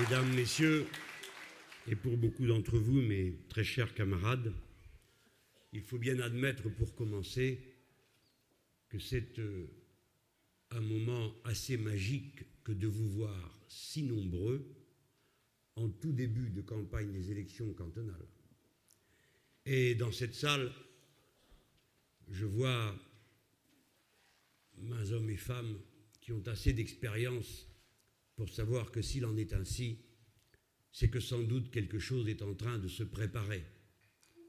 Mesdames, Messieurs, et pour beaucoup d'entre vous, mes très chers camarades, il faut bien admettre pour commencer que c'est euh, un moment assez magique que de vous voir si nombreux en tout début de campagne des élections cantonales. Et dans cette salle, je vois mains hommes et femmes qui ont assez d'expérience pour savoir que s'il en est ainsi, c'est que sans doute quelque chose est en train de se préparer,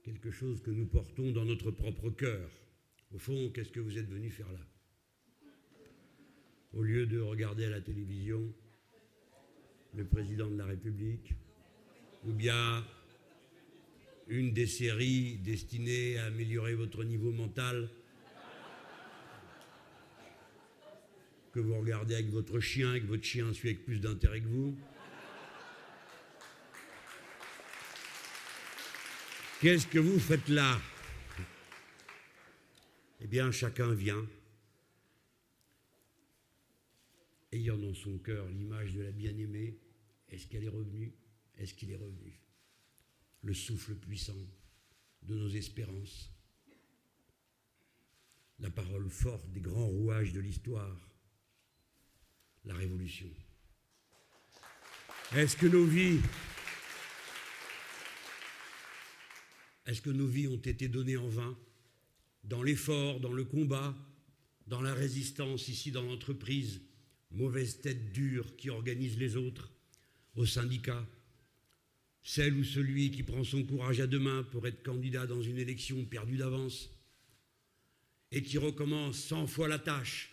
quelque chose que nous portons dans notre propre cœur. Au fond, qu'est-ce que vous êtes venu faire là? Au lieu de regarder à la télévision le président de la République, ou bien une des séries destinées à améliorer votre niveau mental que vous regardez avec votre chien et que votre chien suit avec plus d'intérêt que vous. Qu'est-ce que vous faites là? Eh bien, chacun vient, ayant dans son cœur l'image de la bien-aimée. Est-ce qu'elle est revenue? Est-ce qu'il est revenu? Le souffle puissant de nos espérances, la parole forte des grands rouages de l'histoire, la révolution. Est-ce que nos vies Est-ce que nos vies ont été données en vain Dans l'effort, dans le combat, dans la résistance ici dans l'entreprise, mauvaise tête dure qui organise les autres, au syndicat, celle ou celui qui prend son courage à deux mains pour être candidat dans une élection perdue d'avance et qui recommence cent fois la tâche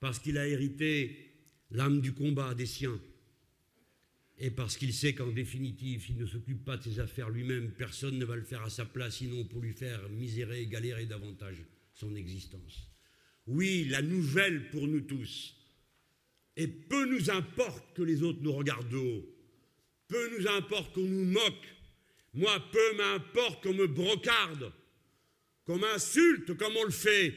parce qu'il a hérité l'âme du combat des siens. Et parce qu'il sait qu'en définitive, s'il ne s'occupe pas de ses affaires lui-même, personne ne va le faire à sa place, sinon pour lui faire misérer et galérer davantage son existence. Oui, la nouvelle pour nous tous, et peu nous importe que les autres nous regardent de haut, peu nous importe qu'on nous moque, moi, peu m'importe qu'on me brocarde, qu'on m'insulte comme on le fait,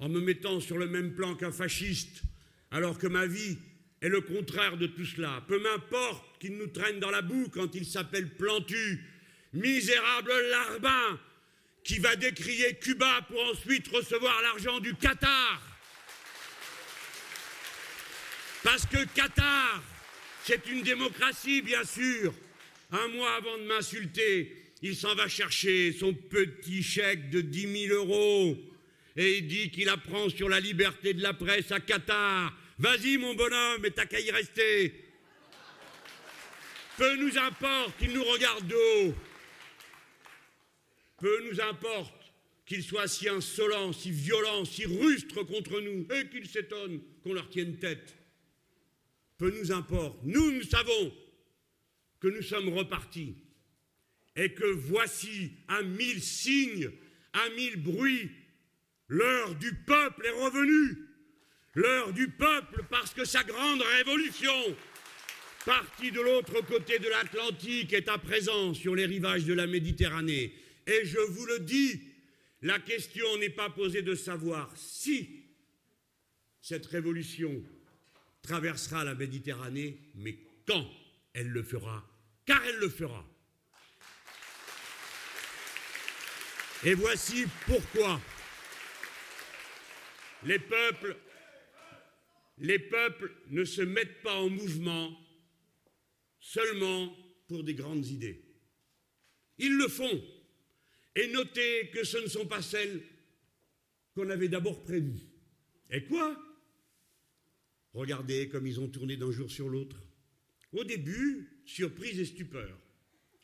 en me mettant sur le même plan qu'un fasciste, alors que ma vie est le contraire de tout cela. Peu m'importe qu'il nous traîne dans la boue quand il s'appelle Plantu, misérable larbin, qui va décrier Cuba pour ensuite recevoir l'argent du Qatar. Parce que Qatar, c'est une démocratie, bien sûr. Un mois avant de m'insulter, il s'en va chercher son petit chèque de 10 000 euros et il dit qu'il apprend sur la liberté de la presse à Qatar. Vas-y, mon bonhomme, et t'as qu'à y rester. Peu nous importe qu'il nous regarde de haut. Peu nous importe qu'il soit si insolent, si violent, si rustre contre nous, et qu'il s'étonne qu'on leur tienne tête. Peu nous importe. Nous, nous savons que nous sommes repartis et que voici à mille signes, à mille bruits, L'heure du peuple est revenue. L'heure du peuple parce que sa grande révolution, partie de l'autre côté de l'Atlantique, est à présent sur les rivages de la Méditerranée. Et je vous le dis, la question n'est pas posée de savoir si cette révolution traversera la Méditerranée, mais quand elle le fera, car elle le fera. Et voici pourquoi les peuples, les peuples ne se mettent pas en mouvement seulement pour des grandes idées. Ils le font. Et notez que ce ne sont pas celles qu'on avait d'abord prévues. Et quoi? Regardez comme ils ont tourné d'un jour sur l'autre. Au début, surprise et stupeur.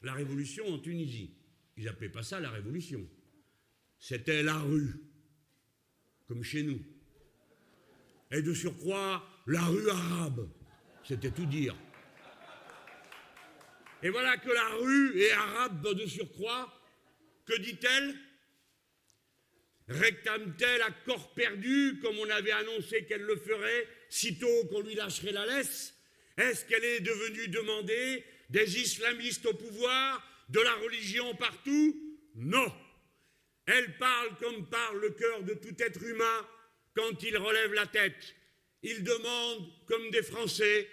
La révolution en Tunisie. Ils n'appelaient pas ça la révolution. C'était la rue comme chez nous. Et de surcroît, la rue arabe, c'était tout dire. Et voilà que la rue est arabe de surcroît. Que dit-elle? Réclame-t-elle à corps perdu, comme on avait annoncé qu'elle le ferait, sitôt qu'on lui lâcherait la laisse? Est-ce qu'elle est devenue demander des islamistes au pouvoir, de la religion partout? Non. Elle parle comme parle le cœur de tout être humain quand il relève la tête. Il demande, comme des Français,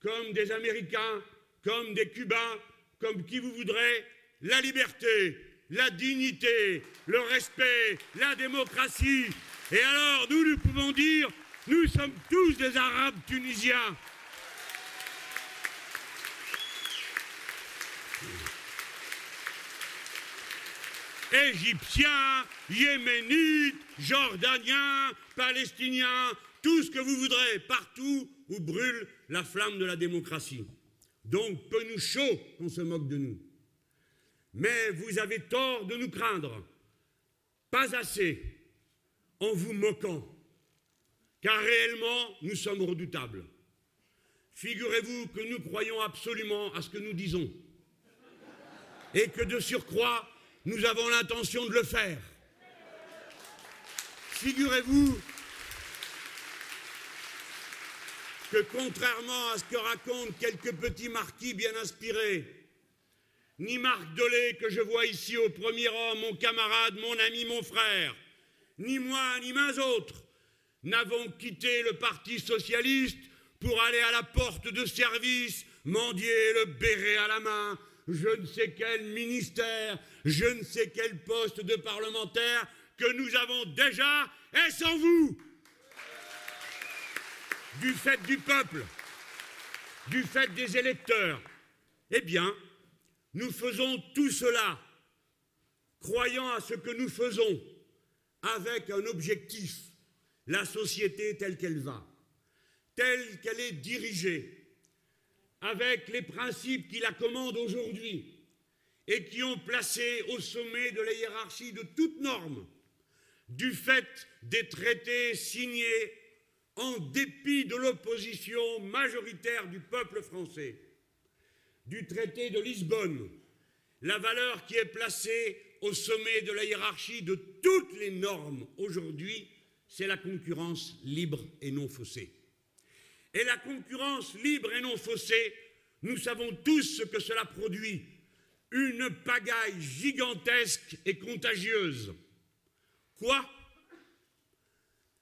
comme des Américains, comme des Cubains, comme qui vous voudrez, la liberté, la dignité, le respect, la démocratie. Et alors, nous, nous pouvons dire, nous sommes tous des Arabes tunisiens. Égyptiens, Yéménites, Jordaniens, Palestiniens, tout ce que vous voudrez, partout où brûle la flamme de la démocratie. Donc, peu nous chaud qu'on se moque de nous. Mais vous avez tort de nous craindre. Pas assez en vous moquant, car réellement, nous sommes redoutables. Figurez-vous que nous croyons absolument à ce que nous disons, et que de surcroît, nous avons l'intention de le faire. Figurez-vous que contrairement à ce que racontent quelques petits marquis bien inspirés, ni Marc Dolé que je vois ici au premier rang, mon camarade, mon ami, mon frère, ni moi, ni mains autres, n'avons quitté le Parti socialiste pour aller à la porte de service, mendier le béret à la main, je ne sais quel ministère, je ne sais quel poste de parlementaire que nous avons déjà et sans vous. Du fait du peuple, du fait des électeurs. Eh bien, nous faisons tout cela, croyant à ce que nous faisons, avec un objectif, la société telle qu'elle va, telle qu'elle est dirigée, avec les principes qui la commandent aujourd'hui et qui ont placé au sommet de la hiérarchie de toute norme, du fait des traités signés en dépit de l'opposition majoritaire du peuple français, du traité de Lisbonne, la valeur qui est placée au sommet de la hiérarchie de toutes les normes aujourd'hui, c'est la concurrence libre et non faussée. Et la concurrence libre et non faussée, nous savons tous ce que cela produit. Une pagaille gigantesque et contagieuse. Quoi?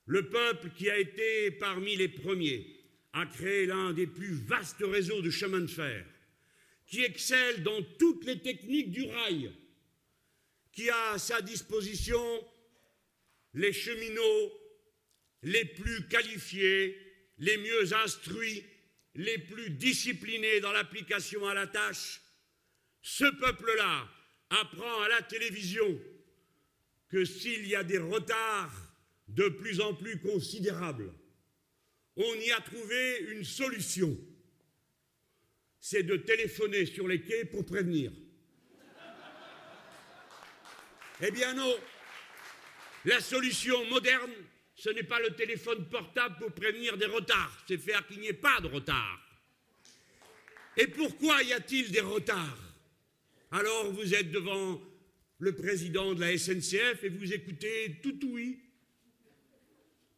Le peuple qui a été parmi les premiers à créer l'un des plus vastes réseaux de chemins de fer, qui excelle dans toutes les techniques du rail, qui a à sa disposition les cheminots les plus qualifiés, les mieux instruits, les plus disciplinés dans l'application à la tâche, ce peuple-là apprend à la télévision que s'il y a des retards de plus en plus considérables, on y a trouvé une solution. C'est de téléphoner sur les quais pour prévenir. Eh bien non, la solution moderne, ce n'est pas le téléphone portable pour prévenir des retards, c'est faire qu'il n'y ait pas de retard. Et pourquoi y a-t-il des retards? Alors vous êtes devant le président de la SNCF et vous écoutez tout oui.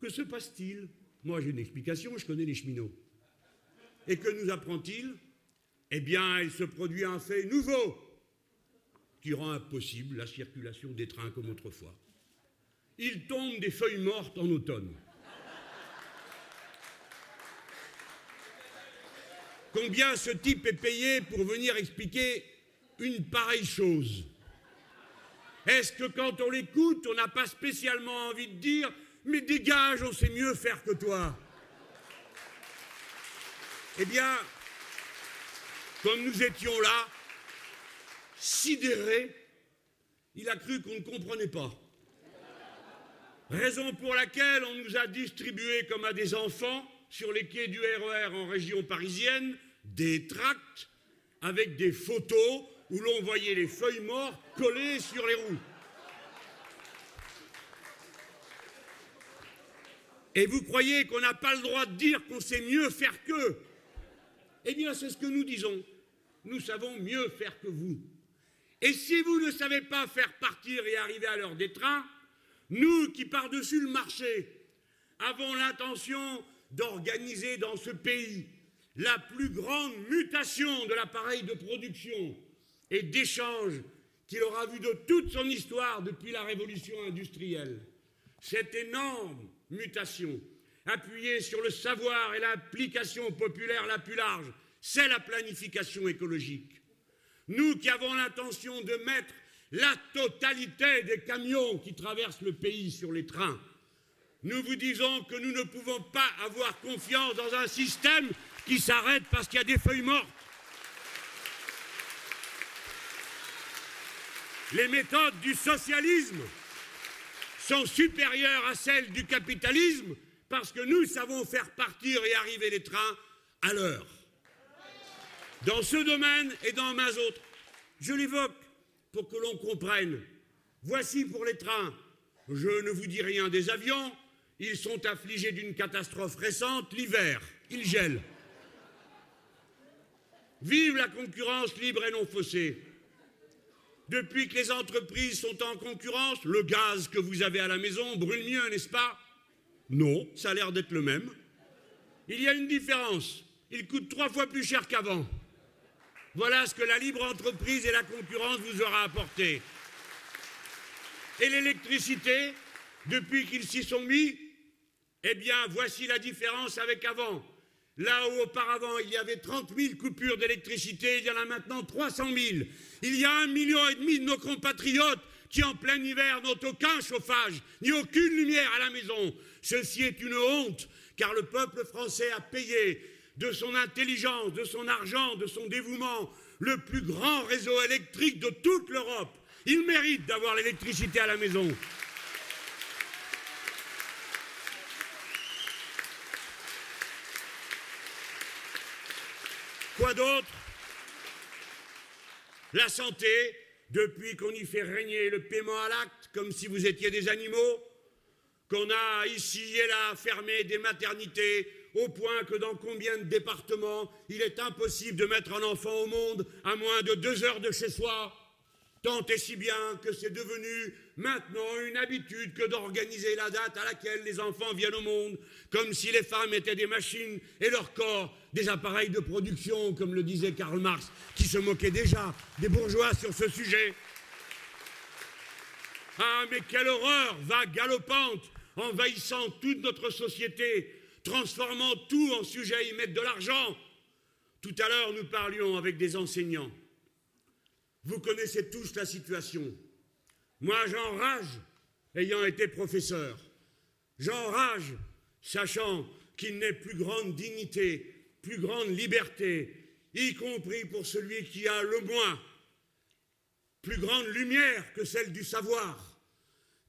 Que se passe-t-il? Moi j'ai une explication, je connais les cheminots. Et que nous apprend-il? Eh bien, il se produit un fait nouveau qui rend impossible la circulation des trains comme autrefois il tombe des feuilles mortes en automne. Combien ce type est payé pour venir expliquer une pareille chose? Est-ce que quand on l'écoute, on n'a pas spécialement envie de dire Mais dégage, on sait mieux faire que toi Eh bien, comme nous étions là, sidérés, il a cru qu'on ne comprenait pas. Raison pour laquelle on nous a distribué comme à des enfants sur les quais du RER e en région parisienne des tracts avec des photos où l'on voyait les feuilles mortes collées sur les roues. Et vous croyez qu'on n'a pas le droit de dire qu'on sait mieux faire qu'eux Eh bien, c'est ce que nous disons. Nous savons mieux faire que vous. Et si vous ne savez pas faire partir et arriver à l'heure des trains, nous qui, par-dessus le marché, avons l'intention d'organiser dans ce pays la plus grande mutation de l'appareil de production et d'échange qu'il aura vu de toute son histoire depuis la révolution industrielle. Cette énorme mutation, appuyée sur le savoir et l'application populaire la plus large. C'est la planification écologique. Nous qui avons l'intention de mettre la totalité des camions qui traversent le pays sur les trains, nous vous disons que nous ne pouvons pas avoir confiance dans un système qui s'arrête parce qu'il y a des feuilles mortes. Les méthodes du socialisme sont supérieures à celles du capitalisme parce que nous savons faire partir et arriver les trains à l'heure. Dans ce domaine et dans mains autres, je l'évoque pour que l'on comprenne. Voici pour les trains. Je ne vous dis rien des avions. Ils sont affligés d'une catastrophe récente, l'hiver. Ils gèlent. Vive la concurrence libre et non faussée. Depuis que les entreprises sont en concurrence, le gaz que vous avez à la maison brûle mieux, n'est-ce pas? Non, ça a l'air d'être le même. Il y a une différence. Il coûte trois fois plus cher qu'avant. Voilà ce que la libre entreprise et la concurrence vous aura apporté. Et l'électricité, depuis qu'ils s'y sont mis, eh bien, voici la différence avec avant. Là où auparavant il y avait 30 000 coupures d'électricité, il y en a maintenant 300 000. Il y a un million et demi de nos compatriotes qui en plein hiver n'ont aucun chauffage, ni aucune lumière à la maison. Ceci est une honte, car le peuple français a payé de son intelligence, de son argent, de son dévouement, le plus grand réseau électrique de toute l'Europe. Il mérite d'avoir l'électricité à la maison. Quoi d'autre? La santé, depuis qu'on y fait régner le paiement à l'acte, comme si vous étiez des animaux, qu'on a ici et là fermé des maternités, au point que dans combien de départements il est impossible de mettre un enfant au monde à moins de deux heures de chez soi, tant et si bien que c'est devenu maintenant une habitude que d'organiser la date à laquelle les enfants viennent au monde, comme si les femmes étaient des machines et leur corps des appareils de production, comme le disait Karl Marx, qui se moquait déjà des bourgeois sur ce sujet. Ah, mais quelle horreur va galopante, envahissant toute notre société, transformant tout en sujet à y de l'argent. Tout à l'heure, nous parlions avec des enseignants. Vous connaissez tous la situation. Moi, j'enrage, ayant été professeur. J'enrage, sachant qu'il n'est plus grande dignité, plus grande liberté, y compris pour celui qui a le moins, plus grande lumière que celle du savoir,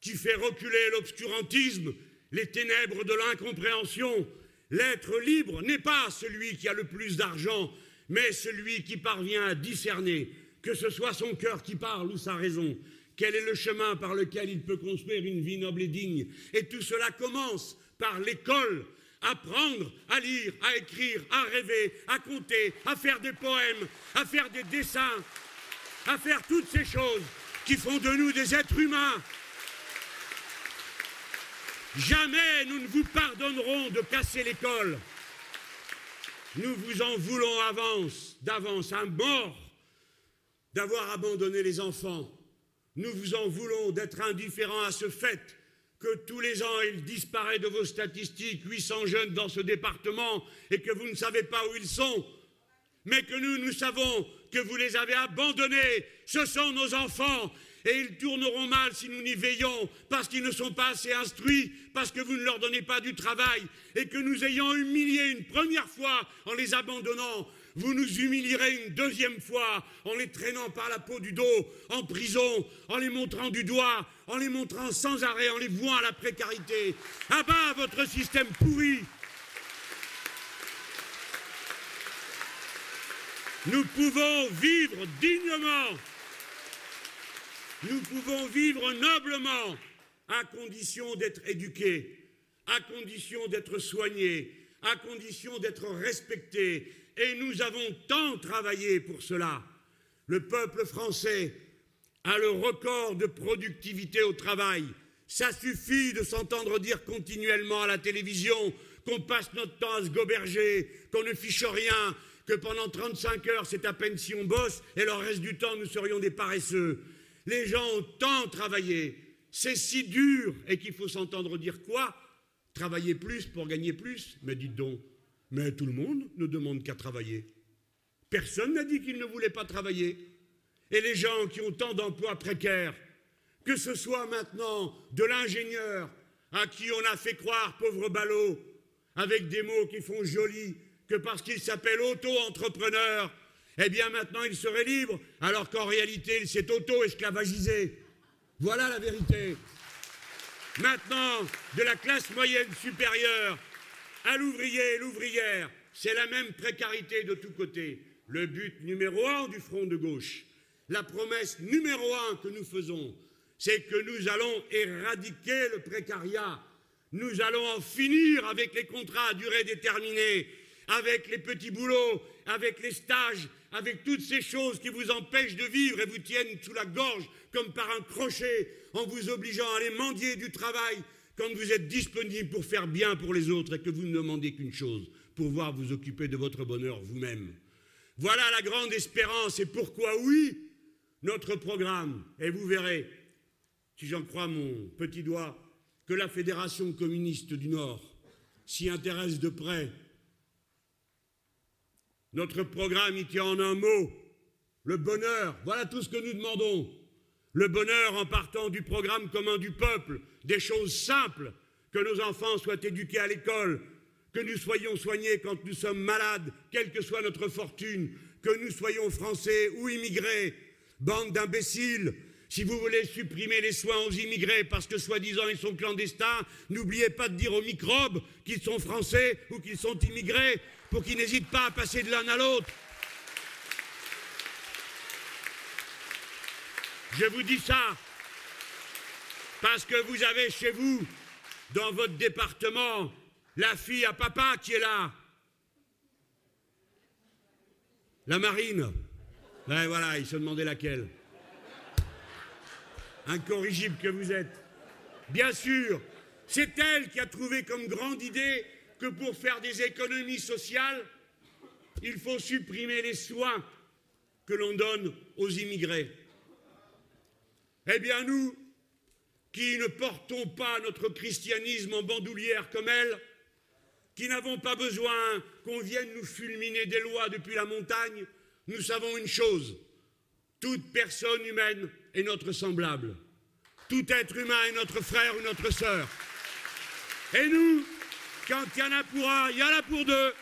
qui fait reculer l'obscurantisme les ténèbres de l'incompréhension. L'être libre n'est pas celui qui a le plus d'argent, mais celui qui parvient à discerner, que ce soit son cœur qui parle ou sa raison, quel est le chemin par lequel il peut construire une vie noble et digne. Et tout cela commence par l'école, apprendre à lire, à écrire, à rêver, à compter, à faire des poèmes, à faire des dessins, à faire toutes ces choses qui font de nous des êtres humains Jamais nous ne vous pardonnerons de casser l'école. Nous vous en voulons avance, d'avance, un mort d'avoir abandonné les enfants. Nous vous en voulons d'être indifférents à ce fait que tous les ans il disparaît de vos statistiques 800 jeunes dans ce département et que vous ne savez pas où ils sont, mais que nous, nous savons que vous les avez abandonnés. Ce sont nos enfants et ils tourneront mal si nous n'y veillons, parce qu'ils ne sont pas assez instruits, parce que vous ne leur donnez pas du travail, et que nous ayant humilié une première fois en les abandonnant, vous nous humilierez une deuxième fois en les traînant par la peau du dos, en prison, en les montrant du doigt, en les montrant sans arrêt, en les vouant à la précarité. À bas votre système pourri. Nous pouvons vivre dignement nous pouvons vivre noblement à condition d'être éduqués, à condition d'être soignés, à condition d'être respectés. Et nous avons tant travaillé pour cela. Le peuple français a le record de productivité au travail. Ça suffit de s'entendre dire continuellement à la télévision qu'on passe notre temps à se goberger, qu'on ne fiche rien, que pendant 35 heures c'est à peine si on bosse et le reste du temps nous serions des paresseux. Les gens ont tant travaillé, c'est si dur, et qu'il faut s'entendre dire quoi? Travailler plus pour gagner plus? Mais dites donc, mais tout le monde ne demande qu'à travailler. Personne n'a dit qu'il ne voulait pas travailler. Et les gens qui ont tant d'emplois précaires, que ce soit maintenant de l'ingénieur à qui on a fait croire, pauvre ballot, avec des mots qui font joli, que parce qu'il s'appelle auto-entrepreneur, eh bien maintenant il serait libre, alors qu'en réalité il s'est auto-esclavagisé. Voilà la vérité. Maintenant, de la classe moyenne supérieure à l'ouvrier et l'ouvrière, c'est la même précarité de tous côtés. Le but numéro un du front de gauche, la promesse numéro un que nous faisons, c'est que nous allons éradiquer le précariat. Nous allons en finir avec les contrats à durée déterminée, avec les petits boulots, avec les stages, avec toutes ces choses qui vous empêchent de vivre et vous tiennent sous la gorge comme par un crochet en vous obligeant à aller mendier du travail quand vous êtes disponible pour faire bien pour les autres et que vous ne demandez qu'une chose, pouvoir vous occuper de votre bonheur vous-même. Voilà la grande espérance et pourquoi oui, notre programme, et vous verrez, si j'en crois mon petit doigt, que la Fédération communiste du Nord s'y intéresse de près. Notre programme, il tient en un mot, le bonheur. Voilà tout ce que nous demandons. Le bonheur en partant du programme commun du peuple, des choses simples, que nos enfants soient éduqués à l'école, que nous soyons soignés quand nous sommes malades, quelle que soit notre fortune, que nous soyons français ou immigrés, bande d'imbéciles. Si vous voulez supprimer les soins aux immigrés parce que soi-disant ils sont clandestins, n'oubliez pas de dire aux microbes qu'ils sont français ou qu'ils sont immigrés pour qu'ils n'hésitent pas à passer de l'un à l'autre. Je vous dis ça parce que vous avez chez vous, dans votre département, la fille à papa qui est là. La marine. Ben voilà, il se demandait laquelle. Incorrigible que vous êtes. Bien sûr, c'est elle qui a trouvé comme grande idée pour faire des économies sociales, il faut supprimer les soins que l'on donne aux immigrés. Eh bien, nous, qui ne portons pas notre christianisme en bandoulière comme elle, qui n'avons pas besoin qu'on vienne nous fulminer des lois depuis la montagne, nous savons une chose, toute personne humaine est notre semblable. Tout être humain est notre frère ou notre sœur. Et nous, quand il y en a pour un, il y en a pour deux.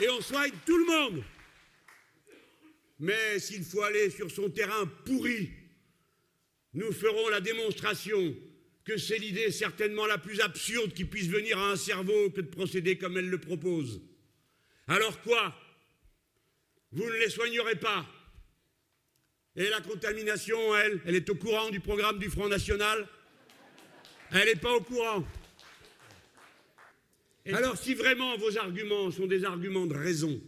Et on soigne tout le monde. Mais s'il faut aller sur son terrain pourri, nous ferons la démonstration que c'est l'idée certainement la plus absurde qui puisse venir à un cerveau que de procéder comme elle le propose. Alors quoi? Vous ne les soignerez pas. Et la contamination, elle, elle est au courant du programme du Front National? Elle n'est pas au courant. Alors si vraiment vos arguments sont des arguments de raison,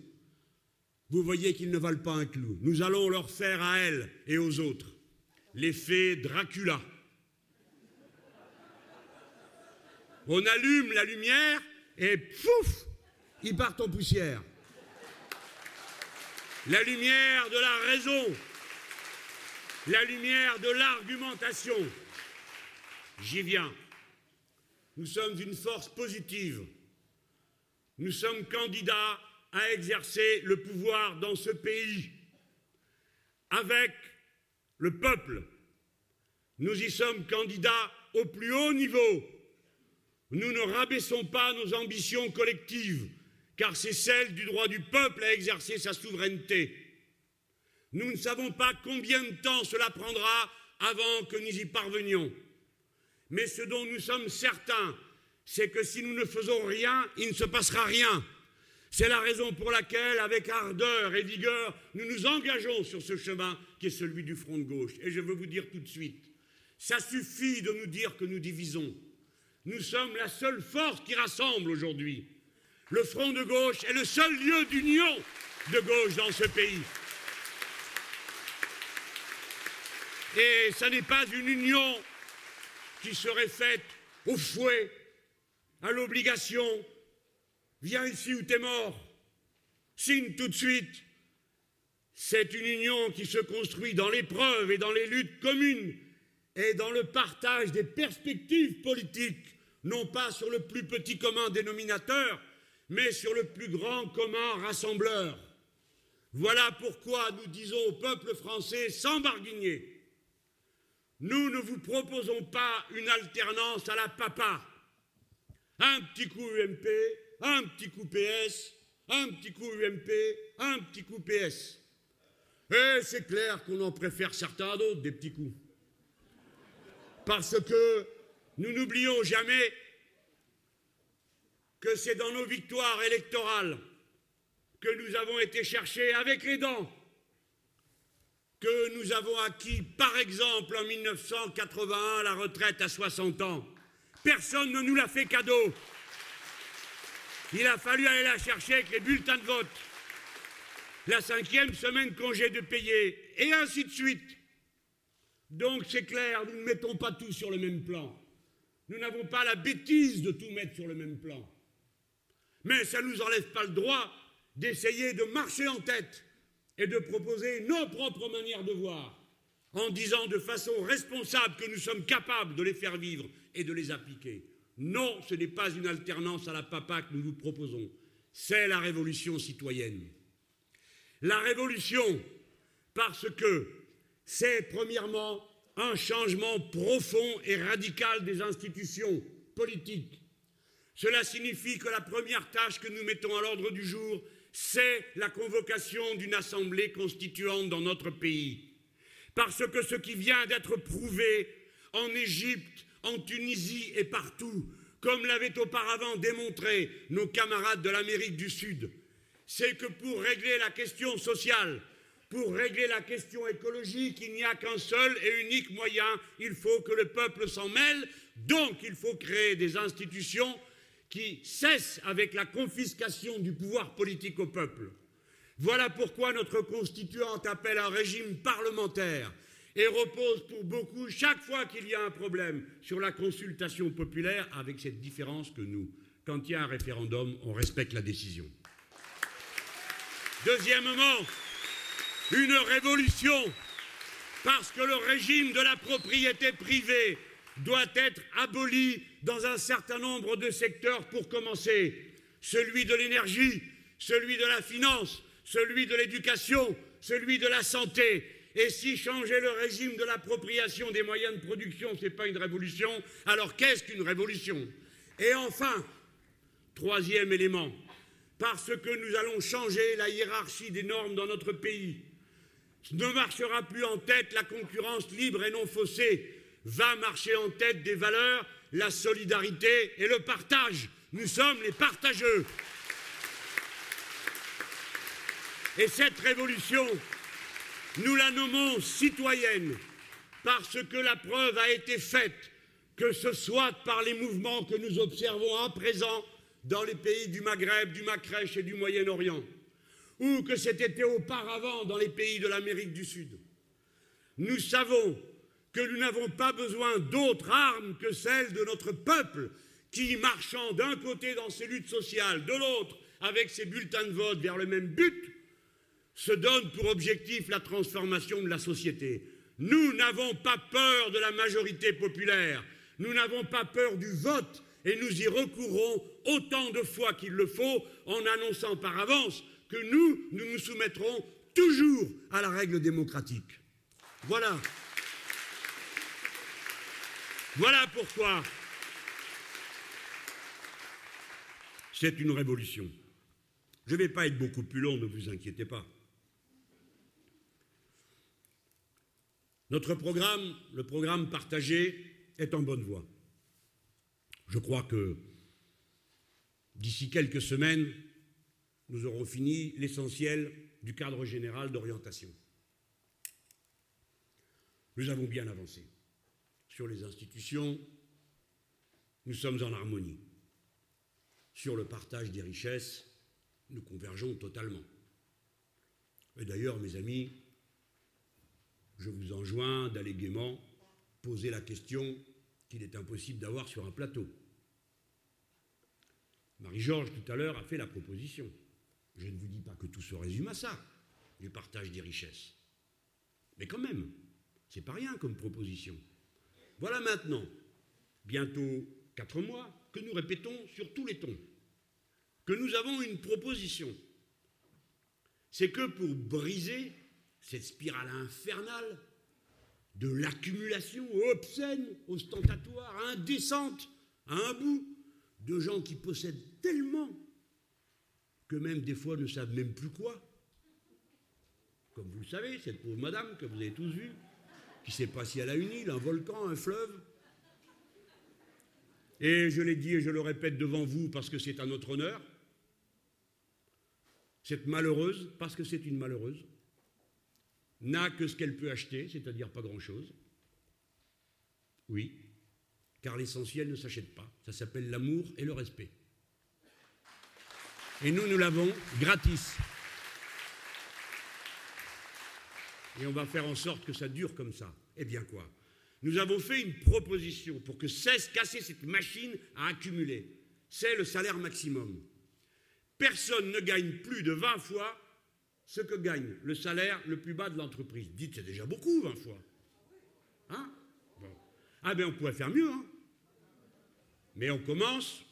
vous voyez qu'ils ne valent pas un clou. Nous allons leur faire à elles et aux autres l'effet Dracula. On allume la lumière et pouf, ils partent en poussière. La lumière de la raison, la lumière de l'argumentation. J'y viens. Nous sommes une force positive. Nous sommes candidats à exercer le pouvoir dans ce pays avec le peuple. Nous y sommes candidats au plus haut niveau. Nous ne rabaissons pas nos ambitions collectives, car c'est celle du droit du peuple à exercer sa souveraineté. Nous ne savons pas combien de temps cela prendra avant que nous y parvenions. Mais ce dont nous sommes certains, c'est que si nous ne faisons rien, il ne se passera rien. C'est la raison pour laquelle, avec ardeur et vigueur, nous nous engageons sur ce chemin qui est celui du front de gauche. Et je veux vous dire tout de suite, ça suffit de nous dire que nous divisons. Nous sommes la seule force qui rassemble aujourd'hui. Le front de gauche est le seul lieu d'union de gauche dans ce pays. Et ça n'est pas une union qui serait faite au fouet, à l'obligation, Viens ici ou t'es mort. Signe tout de suite. C'est une union qui se construit dans l'épreuve et dans les luttes communes et dans le partage des perspectives politiques non pas sur le plus petit commun dénominateur, mais sur le plus grand commun rassembleur. Voilà pourquoi nous disons au peuple français sans barguigner, nous ne vous proposons pas une alternance à la papa. Un petit coup UMP, un petit coup PS, un petit coup UMP, un petit coup PS. Et c'est clair qu'on en préfère certains d'autres, des petits coups. Parce que nous n'oublions jamais que c'est dans nos victoires électorales que nous avons été chercher avec les dents, que nous avons acquis, par exemple, en 1981, la retraite à 60 ans. Personne ne nous l'a fait cadeau. Il a fallu aller la chercher avec les bulletins de vote. La cinquième semaine congé de payer, et ainsi de suite. Donc c'est clair, nous ne mettons pas tout sur le même plan. Nous n'avons pas la bêtise de tout mettre sur le même plan. Mais ça ne nous enlève pas le droit d'essayer de marcher en tête et de proposer nos propres manières de voir, en disant de façon responsable que nous sommes capables de les faire vivre et de les appliquer. Non, ce n'est pas une alternance à la papa que nous vous proposons, c'est la révolution citoyenne. La révolution, parce que c'est premièrement un changement profond et radical des institutions politiques. Cela signifie que la première tâche que nous mettons à l'ordre du jour, c'est la convocation d'une assemblée constituante dans notre pays. Parce que ce qui vient d'être prouvé en Égypte, en Tunisie et partout, comme l'avaient auparavant démontré nos camarades de l'Amérique du Sud, c'est que pour régler la question sociale, pour régler la question écologique, il n'y a qu'un seul et unique moyen, il faut que le peuple s'en mêle, donc il faut créer des institutions qui cessent avec la confiscation du pouvoir politique au peuple. Voilà pourquoi notre constituante appelle un régime parlementaire et repose pour beaucoup, chaque fois qu'il y a un problème, sur la consultation populaire, avec cette différence que nous, quand il y a un référendum, on respecte la décision. Deuxièmement, une révolution, parce que le régime de la propriété privée doit être aboli dans un certain nombre de secteurs pour commencer. Celui de l'énergie, celui de la finance, celui de l'éducation, celui de la santé. Et si changer le régime de l'appropriation des moyens de production, ce n'est pas une révolution, alors qu'est-ce qu'une révolution? Et enfin, troisième élément, parce que nous allons changer la hiérarchie des normes dans notre pays. Ne marchera plus en tête la concurrence libre et non faussée, va marcher en tête des valeurs, la solidarité et le partage. Nous sommes les partageux. Et cette révolution, nous la nommons citoyenne parce que la preuve a été faite que ce soit par les mouvements que nous observons à présent dans les pays du Maghreb, du Macrèche et du Moyen-Orient, ou que c'était auparavant dans les pays de l'Amérique du Sud. Nous savons que nous n'avons pas besoin d'autres armes que celles de notre peuple qui, marchant d'un côté dans ses luttes sociales, de l'autre avec ses bulletins de vote vers le même but, se donne pour objectif la transformation de la société. Nous n'avons pas peur de la majorité populaire, nous n'avons pas peur du vote et nous y recourrons autant de fois qu'il le faut en annonçant par avance que nous, nous nous soumettrons toujours à la règle démocratique. Voilà. Voilà pourquoi c'est une révolution. Je ne vais pas être beaucoup plus long, ne vous inquiétez pas. Notre programme, le programme partagé, est en bonne voie. Je crois que d'ici quelques semaines, nous aurons fini l'essentiel du cadre général d'orientation. Nous avons bien avancé sur les institutions, nous sommes en harmonie. Sur le partage des richesses, nous convergeons totalement. Et d'ailleurs, mes amis, je vous enjoins d'aller gaiement poser la question qu'il est impossible d'avoir sur un plateau. Marie-Georges, tout à l'heure, a fait la proposition. Je ne vous dis pas que tout se résume à ça, du partage des richesses. Mais quand même, c'est pas rien comme proposition. Voilà maintenant, bientôt quatre mois, que nous répétons sur tous les tons, que nous avons une proposition. C'est que pour briser cette spirale infernale de l'accumulation obscène, ostentatoire, indécente, à un bout, de gens qui possèdent tellement que même des fois ne savent même plus quoi. Comme vous le savez, cette pauvre madame que vous avez tous vue, qui ne sait pas si elle a une île, un volcan, un fleuve. Et je l'ai dit et je le répète devant vous parce que c'est à notre honneur, cette malheureuse, parce que c'est une malheureuse, n'a que ce qu'elle peut acheter, c'est-à-dire pas grand-chose. Oui, car l'essentiel ne s'achète pas. Ça s'appelle l'amour et le respect. Et nous, nous l'avons gratis. Et on va faire en sorte que ça dure comme ça. Eh bien quoi? Nous avons fait une proposition pour que cesse casser cette machine à accumuler. C'est le salaire maximum. Personne ne gagne plus de 20 fois ce que gagne le salaire le plus bas de l'entreprise. Dites, c'est déjà beaucoup, 20 fois. Hein? Ah ben on pourrait faire mieux, hein Mais on commence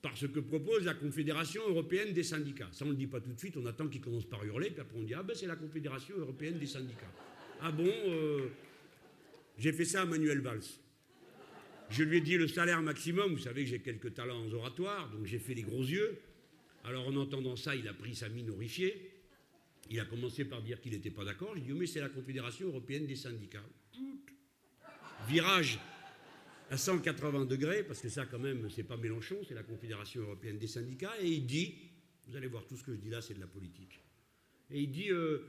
par ce que propose la Confédération européenne des syndicats. Ça, on ne le dit pas tout de suite, on attend qu'ils commencent par hurler, puis après on dit Ah ben c'est la Confédération européenne des syndicats. Ah bon euh, J'ai fait ça à Manuel Valls. Je lui ai dit le salaire maximum, vous savez que j'ai quelques talents en oratoire, donc j'ai fait les gros yeux. Alors en entendant ça, il a pris sa mine horrifiée. Il a commencé par dire qu'il n'était pas d'accord. J'ai dit mais c'est la Confédération européenne des syndicats. Virage à 180 degrés, parce que ça, quand même, c'est pas Mélenchon, c'est la Confédération européenne des syndicats, et il dit, vous allez voir, tout ce que je dis là, c'est de la politique. Et il dit, euh,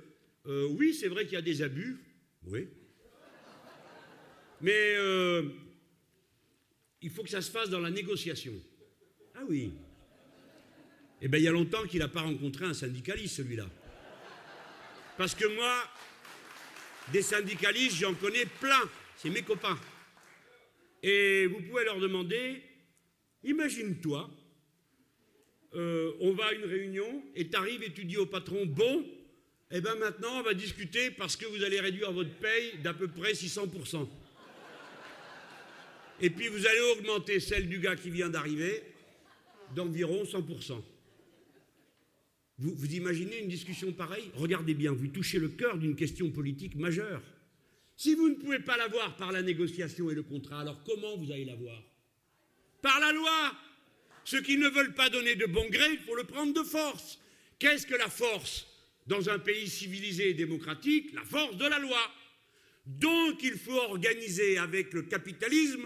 euh, oui, c'est vrai qu'il y a des abus, oui, mais euh, il faut que ça se fasse dans la négociation. Ah oui. Eh bien, il y a longtemps qu'il n'a pas rencontré un syndicaliste, celui-là. Parce que moi, des syndicalistes, j'en connais plein, c'est mes copains. Et vous pouvez leur demander, imagine-toi, euh, on va à une réunion et tu arrives et tu dis au patron, bon, eh bien maintenant on va discuter parce que vous allez réduire votre paye d'à peu près 600%. Et puis vous allez augmenter celle du gars qui vient d'arriver d'environ 100%. Vous, imaginez une discussion pareille? Regardez bien, vous touchez le cœur d'une question politique majeure. Si vous ne pouvez pas l'avoir par la négociation et le contrat, alors comment vous allez l'avoir Par la loi. Ceux qui ne veulent pas donner de bon gré, il faut le prendre de force. Qu'est-ce que la force? Dans un pays civilisé et démocratique La force de la loi. Donc il faut organiser avec le capitalisme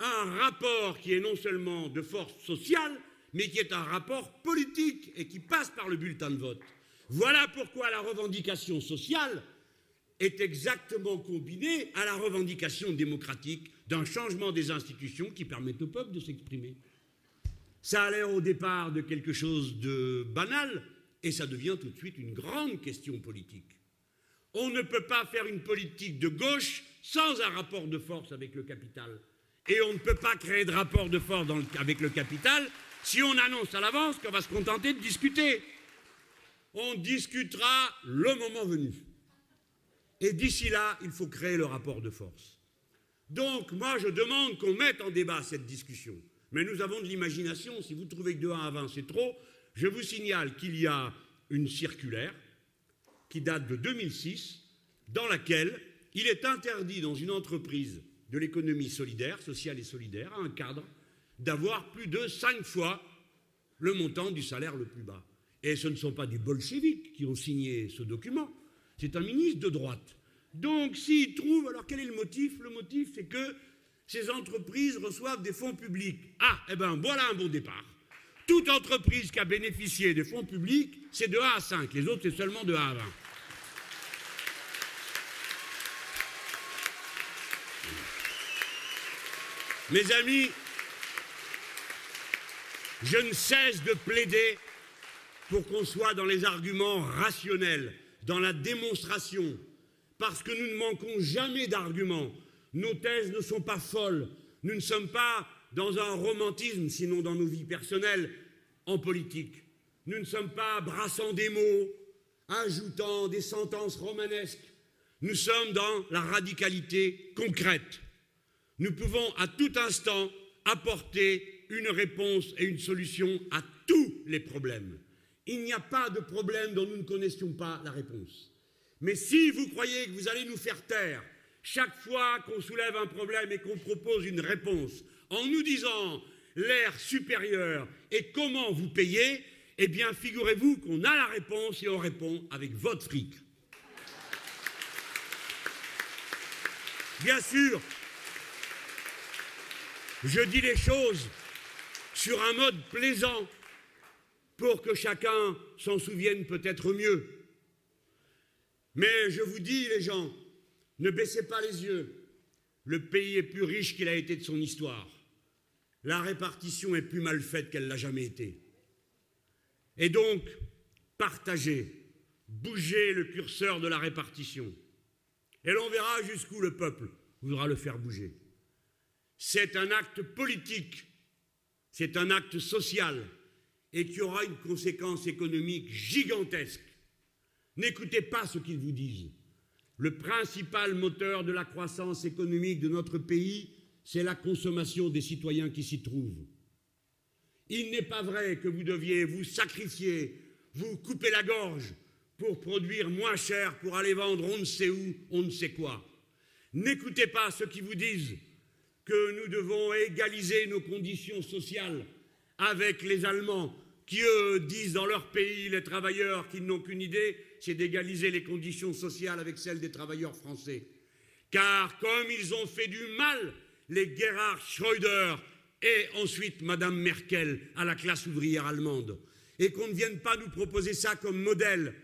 un rapport qui est non seulement de force sociale, mais qui est un rapport politique et qui passe par le bulletin de vote. Voilà pourquoi la revendication sociale est exactement combiné à la revendication démocratique d'un changement des institutions qui permettent au peuple de s'exprimer. Ça a l'air au départ de quelque chose de banal et ça devient tout de suite une grande question politique. On ne peut pas faire une politique de gauche sans un rapport de force avec le capital. Et on ne peut pas créer de rapport de force avec le capital si on annonce à l'avance qu'on va se contenter de discuter. On discutera le moment venu. Et d'ici là, il faut créer le rapport de force. Donc, moi, je demande qu'on mette en débat cette discussion. Mais nous avons de l'imagination. Si vous trouvez que de 1 à 20, c'est trop, je vous signale qu'il y a une circulaire qui date de 2006, dans laquelle il est interdit dans une entreprise de l'économie solidaire, sociale et solidaire, à un cadre, d'avoir plus de 5 fois le montant du salaire le plus bas. Et ce ne sont pas des bolcheviks qui ont signé ce document, c'est un ministre de droite. Donc, s'il trouve, alors quel est le motif? Le motif, c'est que ces entreprises reçoivent des fonds publics. Ah, eh bien, voilà un bon départ. Toute entreprise qui a bénéficié des fonds publics, c'est de 1 à 5. Les autres, c'est seulement de 1 à 20. Mes amis, je ne cesse de plaider pour qu'on soit dans les arguments rationnels dans la démonstration, parce que nous ne manquons jamais d'arguments. Nos thèses ne sont pas folles. Nous ne sommes pas dans un romantisme, sinon dans nos vies personnelles, en politique. Nous ne sommes pas brassant des mots, ajoutant des sentences romanesques. Nous sommes dans la radicalité concrète. Nous pouvons à tout instant apporter une réponse et une solution à tous les problèmes. Il n'y a pas de problème dont nous ne connaissions pas la réponse. Mais si vous croyez que vous allez nous faire taire chaque fois qu'on soulève un problème et qu'on propose une réponse, en nous disant l'air supérieur et comment vous payez, eh bien figurez-vous qu'on a la réponse et on répond avec votre fric. Bien sûr, je dis les choses sur un mode plaisant pour que chacun s'en souvienne peut-être mieux. Mais je vous dis, les gens, ne baissez pas les yeux. Le pays est plus riche qu'il a été de son histoire. La répartition est plus mal faite qu'elle l'a jamais été. Et donc, partagez, bougez le curseur de la répartition. Et l'on verra jusqu'où le peuple voudra le faire bouger. C'est un acte politique, c'est un acte social, et qui aura une conséquence économique gigantesque. N'écoutez pas ce qu'ils vous disent. Le principal moteur de la croissance économique de notre pays, c'est la consommation des citoyens qui s'y trouvent. Il n'est pas vrai que vous deviez vous sacrifier, vous couper la gorge pour produire moins cher, pour aller vendre on ne sait où, on ne sait quoi. N'écoutez pas ceux qui vous disent que nous devons égaliser nos conditions sociales avec les Allemands, qui eux disent dans leur pays, les travailleurs qui n'ont qu'une idée, c'est d'égaliser les conditions sociales avec celles des travailleurs français. Car comme ils ont fait du mal, les Gerhard Schröder et ensuite Madame Merkel à la classe ouvrière allemande, et qu'on ne vienne pas nous proposer ça comme modèle,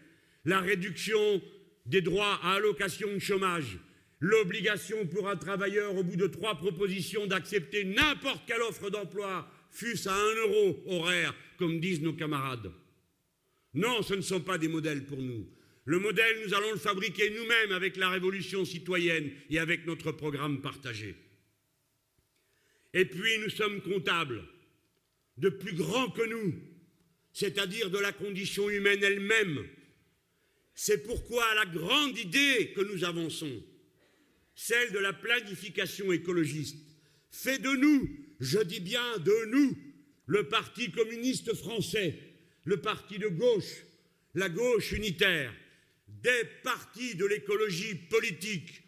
la réduction des droits à allocation de chômage, l'obligation pour un travailleur au bout de trois propositions d'accepter n'importe quelle offre d'emploi, fût-ce à un euro horaire, comme disent nos camarades. Non, ce ne sont pas des modèles pour nous. Le modèle, nous allons le fabriquer nous-mêmes avec la révolution citoyenne et avec notre programme partagé. Et puis, nous sommes comptables de plus grands que nous, c'est-à-dire de la condition humaine elle-même. C'est pourquoi la grande idée que nous avançons, celle de la planification écologiste, fait de nous, je dis bien de nous, le Parti communiste français, le parti de gauche, la gauche unitaire, des partis de l'écologie politique.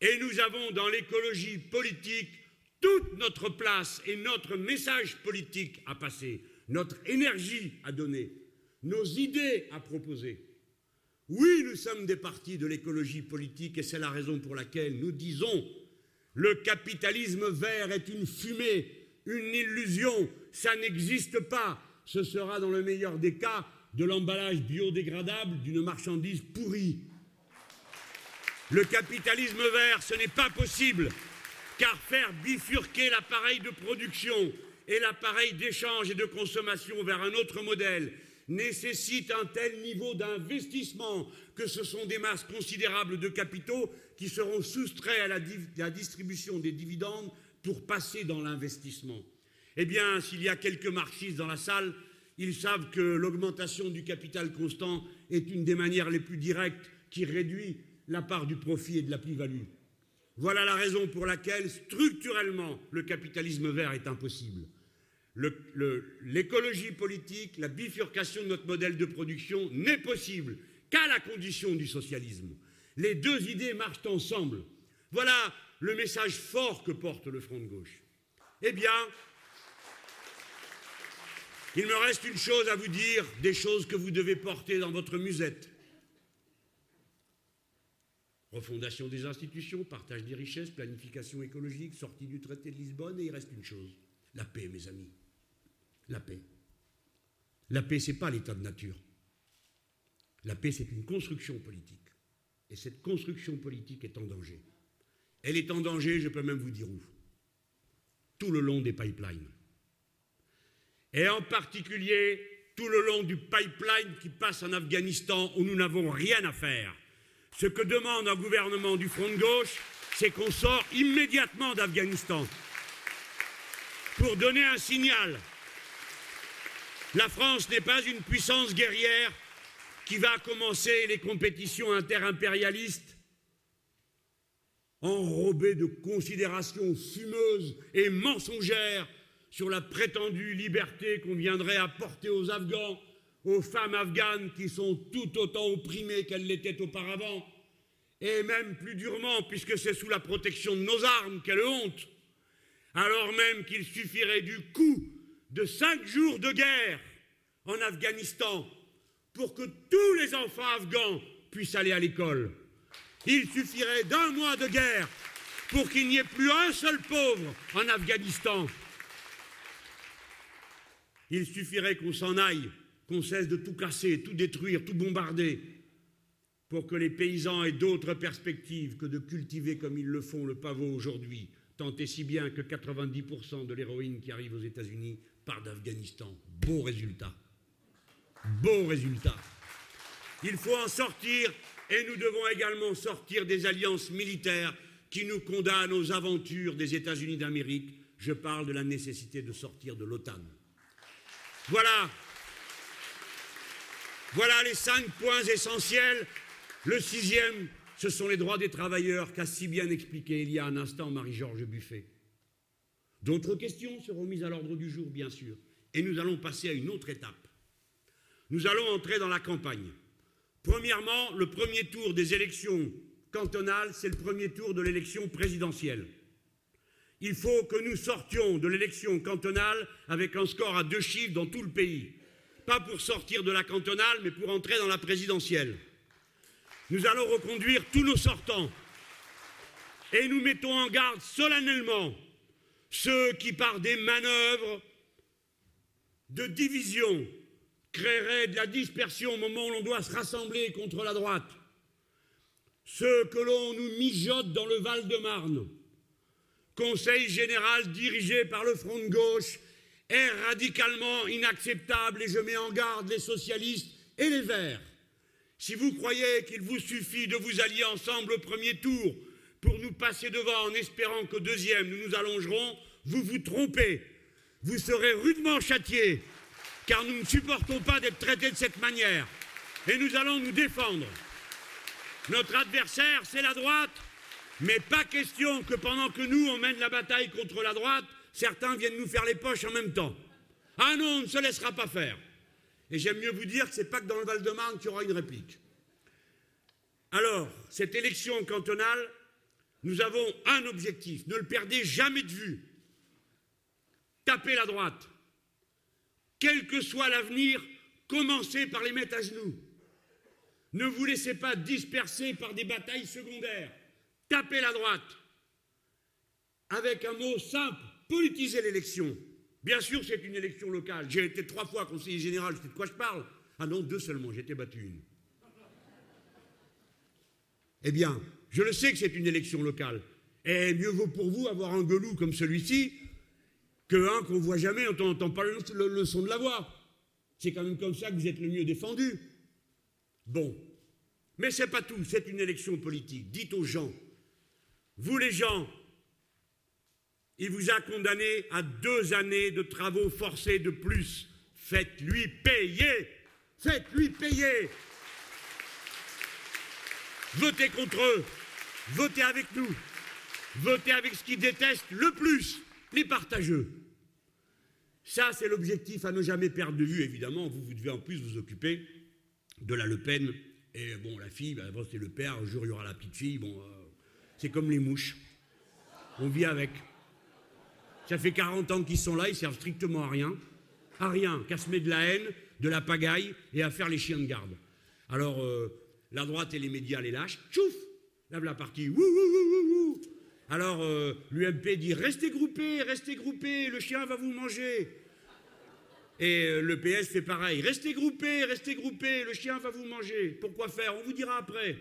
Et nous avons dans l'écologie politique toute notre place et notre message politique à passer, notre énergie à donner, nos idées à proposer. Oui, nous sommes des partis de l'écologie politique et c'est la raison pour laquelle nous disons le capitalisme vert est une fumée, une illusion, ça n'existe pas. Ce sera dans le meilleur des cas de l'emballage biodégradable d'une marchandise pourrie. Le capitalisme vert, ce n'est pas possible, car faire bifurquer l'appareil de production et l'appareil d'échange et de consommation vers un autre modèle nécessite un tel niveau d'investissement que ce sont des masses considérables de capitaux qui seront soustraits à la, distribution des dividendes pour passer dans l'investissement. Eh bien, s'il y a quelques marxistes dans la salle, ils savent que l'augmentation du capital constant est une des manières les plus directes qui réduit la part du profit et de la plus-value. Voilà la raison pour laquelle, structurellement, le capitalisme vert est impossible. L'écologie politique, la bifurcation de notre modèle de production n'est possible qu'à la condition du socialisme. Les deux idées marchent ensemble. Voilà le message fort que porte le Front de gauche. Eh bien, il me reste une chose à vous dire, des choses que vous devez porter dans votre musette. Refondation des institutions, partage des richesses, planification écologique, sortie du traité de Lisbonne, et il reste une chose, la paix, mes amis. La paix. La paix, ce n'est pas l'état de nature. La paix, c'est une construction politique. Et cette construction politique est en danger. Elle est en danger, je peux même vous dire où. Tout le long des pipelines et en particulier tout le long du pipeline qui passe en Afghanistan où nous n'avons rien à faire. Ce que demande un gouvernement du front de gauche, c'est qu'on sort immédiatement d'Afghanistan pour donner un signal. La France n'est pas une puissance guerrière qui va commencer les compétitions interimpérialistes enrobées de considérations fumeuses et mensongères sur la prétendue liberté qu'on viendrait apporter aux Afghans, aux femmes afghanes qui sont tout autant opprimées qu'elles l'étaient auparavant, et même plus durement, puisque c'est sous la protection de nos armes qu'elle honte, alors même qu'il suffirait du coup de cinq jours de guerre en Afghanistan pour que tous les enfants afghans puissent aller à l'école. Il suffirait d'un mois de guerre pour qu'il n'y ait plus un seul pauvre en Afghanistan. Il suffirait qu'on s'en aille, qu'on cesse de tout casser, tout détruire, tout bombarder, pour que les paysans aient d'autres perspectives que de cultiver comme ils le font le pavot aujourd'hui, tant et si bien que 90% de l'héroïne qui arrive aux États-Unis part d'Afghanistan. Beau résultat. Beau résultat. Il faut en sortir et nous devons également sortir des alliances militaires qui nous condamnent aux aventures des États-Unis d'Amérique. Je parle de la nécessité de sortir de l'OTAN. Voilà. Voilà les cinq points essentiels. Le sixième, ce sont les droits des travailleurs qu'a si bien expliqué il y a un instant Marie-Georges Buffet. D'autres questions seront mises à l'ordre du jour, bien sûr. Et nous allons passer à une autre étape. Nous allons entrer dans la campagne. Premièrement, le premier tour des élections cantonales, c'est le premier tour de l'élection présidentielle. Il faut que nous sortions de l'élection cantonale avec un score à deux chiffres dans tout le pays. Pas pour sortir de la cantonale, mais pour entrer dans la présidentielle. Nous allons reconduire tous nos sortants. Et nous mettons en garde solennellement ceux qui, par des manœuvres de division, créerait de la dispersion au moment où l'on doit se rassembler contre la droite. Ceux que l'on nous mijote dans le Val-de-Marne, Conseil général dirigé par le Front de gauche, est radicalement inacceptable et je mets en garde les socialistes et les Verts. Si vous croyez qu'il vous suffit de vous allier ensemble au premier tour pour nous passer devant en espérant qu'au deuxième nous nous allongerons, vous vous trompez. Vous serez rudement châtiés car nous ne supportons pas d'être traités de cette manière. Et nous allons nous défendre. Notre adversaire, c'est la droite, mais pas question que pendant que nous, on mène la bataille contre la droite, certains viennent nous faire les poches en même temps. Ah non, on ne se laissera pas faire. Et j'aime mieux vous dire que ce n'est pas que dans le Val-de-Marne qu'il y aura une réplique. Alors, cette élection cantonale, nous avons un objectif, ne le perdez jamais de vue. Taper la droite quel que soit l'avenir, commencez par les mettre à genoux. Ne vous laissez pas disperser par des batailles secondaires. Tapez la droite. Avec un mot simple, politisez l'élection. Bien sûr, c'est une élection locale. J'ai été trois fois conseiller général, je sais de quoi je parle. Ah non, deux seulement, j'ai été battu une. Eh bien, je le sais que c'est une élection locale. Et mieux vaut pour vous avoir un gueulou comme celui-ci que un qu'on voit jamais, on n'entend pas le, son de la voix. C'est quand même comme ça que vous êtes le mieux défendu. Bon. Mais c'est pas tout, c'est une élection politique. Dites aux gens, vous les gens, il vous a condamné à deux années de travaux forcés de plus. Faites-lui payer. Faites-lui payer. Votez contre eux. Votez avec nous. Votez avec ce qu'ils détestent le plus, les partageux. Ça, c'est l'objectif à ne jamais perdre de vue, évidemment. Vous, vous devez en plus vous occuper de la Le Pen. Et bon, la fille, ben, c'est le père, un jour il y aura la petite fille. Bon, euh, c'est comme les mouches. On vit avec. Ça fait 40 ans qu'ils sont là, ils servent strictement à rien. À rien, qu'à se mettre de la haine, de la pagaille et à faire les chiens de garde. Alors, euh, la droite et les médias les lâchent, tchouf Lave la partie, wou, wou, wou, alors euh, l'UMP dit restez groupés, restez groupés, le chien va vous manger. Et euh, le PS fait pareil, restez groupés, restez groupés, le chien va vous manger. Pourquoi faire? On vous dira après.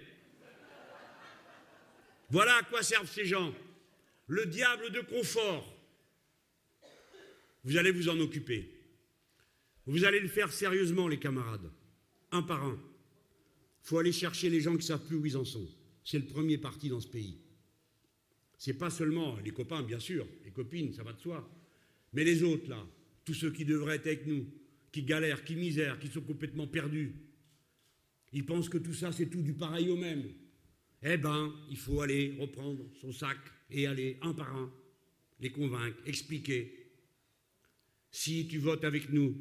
Voilà à quoi servent ces gens. Le diable de confort. Vous allez vous en occuper. Vous allez le faire sérieusement, les camarades, un par un. Il faut aller chercher les gens qui savent plus où ils en sont. C'est le premier parti dans ce pays. C'est pas seulement les copains, bien sûr, les copines, ça va de soi, mais les autres, là, tous ceux qui devraient être avec nous, qui galèrent, qui misèrent, qui sont complètement perdus. Ils pensent que tout ça, c'est tout du pareil au même. Eh ben, il faut aller reprendre son sac et aller un par un, les convaincre, expliquer. Si tu votes avec nous,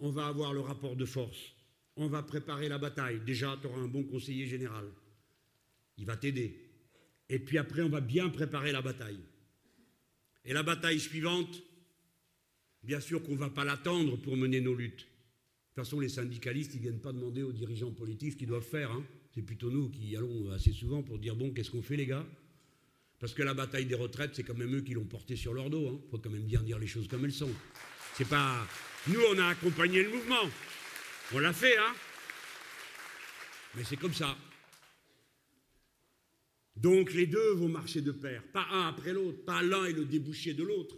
on va avoir le rapport de force. On va préparer la bataille. Déjà, tu auras un bon conseiller général. Il va t'aider. Et puis après, on va bien préparer la bataille. Et la bataille suivante, bien sûr qu'on ne va pas l'attendre pour mener nos luttes. De toute façon, les syndicalistes, ils ne viennent pas demander aux dirigeants politiques ce qu'ils doivent faire. Hein. C'est plutôt nous qui allons assez souvent pour dire bon, qu'est-ce qu'on fait, les gars? Parce que la bataille des retraites, c'est quand même eux qui l'ont portée sur leur dos. Il hein. faut quand même bien dire les choses comme elles sont. C'est pas. Nous, on a accompagné le mouvement. On l'a fait, hein Mais c'est comme ça. Donc les deux vont marcher de pair, pas un après l'autre, pas l'un et le débouché de l'autre.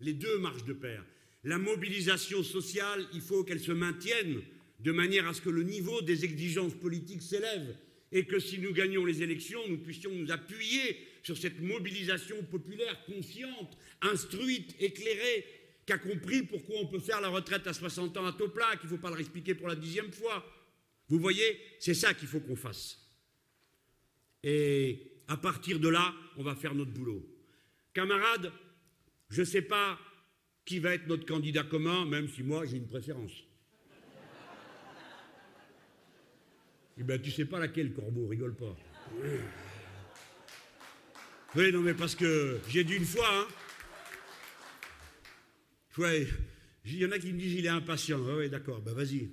Les deux marchent de pair. La mobilisation sociale, il faut qu'elle se maintienne de manière à ce que le niveau des exigences politiques s'élève et que si nous gagnons les élections, nous puissions nous appuyer sur cette mobilisation populaire consciente, instruite, éclairée, qui a compris pourquoi on peut faire la retraite à 60 ans à taux plat, qu'il ne faut pas le réexpliquer pour la dixième fois. Vous voyez, c'est ça qu'il faut qu'on fasse. Et à partir de là, on va faire notre boulot. Camarades, je ne sais pas qui va être notre candidat commun, même si moi j'ai une préférence. Eh bien, tu sais pas laquelle, Corbeau, rigole pas. Oui, non, mais parce que j'ai dit une fois, hein. Il y en a qui me disent il est impatient. oui, d'accord, ben vas-y.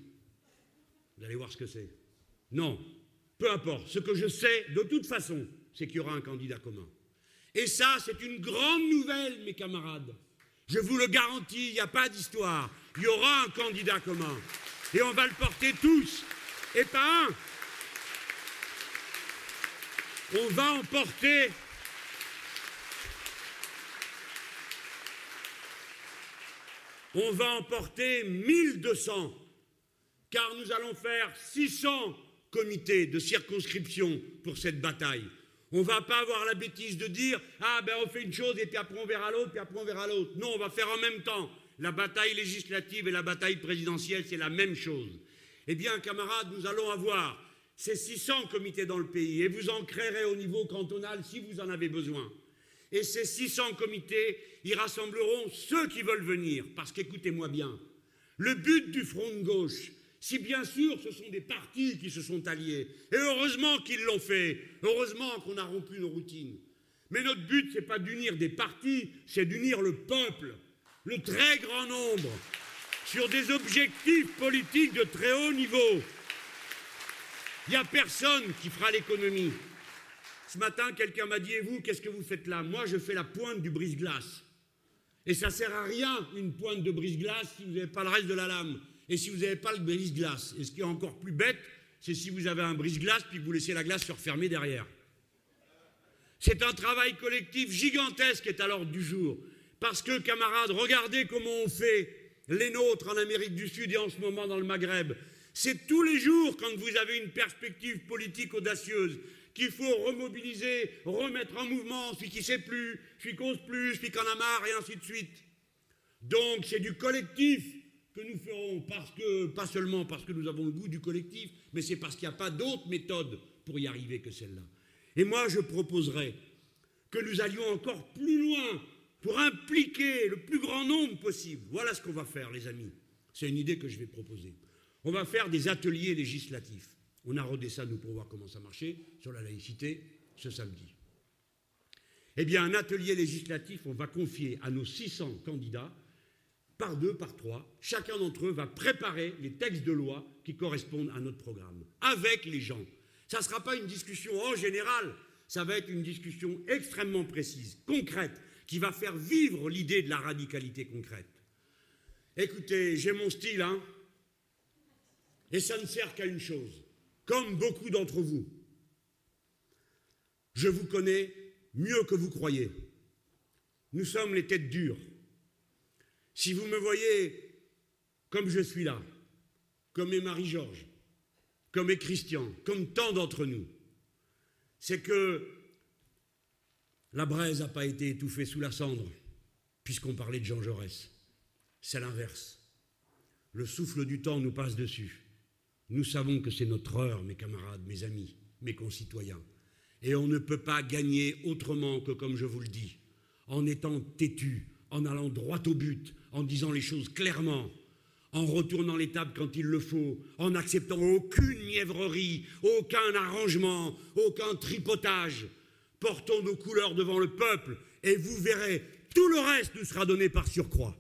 Vous allez voir ce que c'est. Non, peu importe. Ce que je sais, de toute façon, c'est qu'il y aura un candidat commun. Et ça, c'est une grande nouvelle, mes camarades. Je vous le garantis, il n'y a pas d'histoire. Il y aura un candidat commun. Et on va le porter tous. Et pas un. On va en porter. On va en porter 1200. Car nous allons faire 600 comités de circonscription pour cette bataille. On ne va pas avoir la bêtise de dire Ah ben on fait une chose et puis après on verra l'autre, puis après on verra l'autre. Non, on va faire en même temps. La bataille législative et la bataille présidentielle, c'est la même chose. Eh bien, camarades, nous allons avoir ces 600 comités dans le pays et vous en créerez au niveau cantonal si vous en avez besoin. Et ces 600 comités, ils rassembleront ceux qui veulent venir. Parce qu'écoutez-moi bien, le but du front de gauche, si bien sûr ce sont des partis qui se sont alliés, et heureusement qu'ils l'ont fait, heureusement qu'on a rompu nos routines. Mais notre but, ce n'est pas d'unir des partis, c'est d'unir le peuple, le très grand nombre, sur des objectifs politiques de très haut niveau. Il n'y a personne qui fera l'économie. Ce matin, quelqu'un m'a dit, et vous, qu'est-ce que vous faites là? Moi, je fais la pointe du brise-glace. Et ça ne sert à rien, une pointe de brise-glace, si vous n'avez pas le reste de la lame et si vous n'avez pas le brise-glace. Et ce qui est encore plus bête, c'est si vous avez un brise-glace puis que vous laissez la glace se refermer derrière. C'est un travail collectif gigantesque qui est à l'ordre du jour. Parce que, camarades, regardez comment on fait les nôtres en Amérique du Sud et en ce moment dans le Maghreb. C'est tous les jours, quand vous avez une perspective politique audacieuse, qu'il faut remobiliser, remettre en mouvement celui qui sait plus, celui qui n'ose plus, celui qui en a marre, et ainsi de suite. Donc, c'est du collectif que nous ferons parce que, pas seulement parce que nous avons le goût du collectif, mais c'est parce qu'il n'y a pas d'autre méthode pour y arriver que celle-là. Et moi, je proposerais que nous allions encore plus loin pour impliquer le plus grand nombre possible. Voilà ce qu'on va faire, les amis. C'est une idée que je vais proposer. On va faire des ateliers législatifs. On a rodé ça, nous, pour voir comment ça marchait, sur la laïcité, ce samedi. Eh bien, un atelier législatif, on va confier à nos 600 candidats par deux, par trois, chacun d'entre eux va préparer les textes de loi qui correspondent à notre programme, avec les gens. Ça ne sera pas une discussion en général, ça va être une discussion extrêmement précise, concrète, qui va faire vivre l'idée de la radicalité concrète. Écoutez, j'ai mon style, hein, et ça ne sert qu'à une chose. Comme beaucoup d'entre vous, je vous connais mieux que vous croyez. Nous sommes les têtes dures. Si vous me voyez comme je suis là, comme est Marie-Georges, comme est Christian, comme tant d'entre nous, c'est que la braise n'a pas été étouffée sous la cendre, puisqu'on parlait de Jean Jaurès. C'est l'inverse. Le souffle du temps nous passe dessus. Nous savons que c'est notre heure, mes camarades, mes amis, mes concitoyens. Et on ne peut pas gagner autrement que comme je vous le dis, en étant têtu, en allant droit au but, en disant les choses clairement, en retournant les quand il le faut, en n'acceptant aucune mièvrerie, aucun arrangement, aucun tripotage. Portons nos couleurs devant le peuple et vous verrez, tout le reste nous sera donné par surcroît.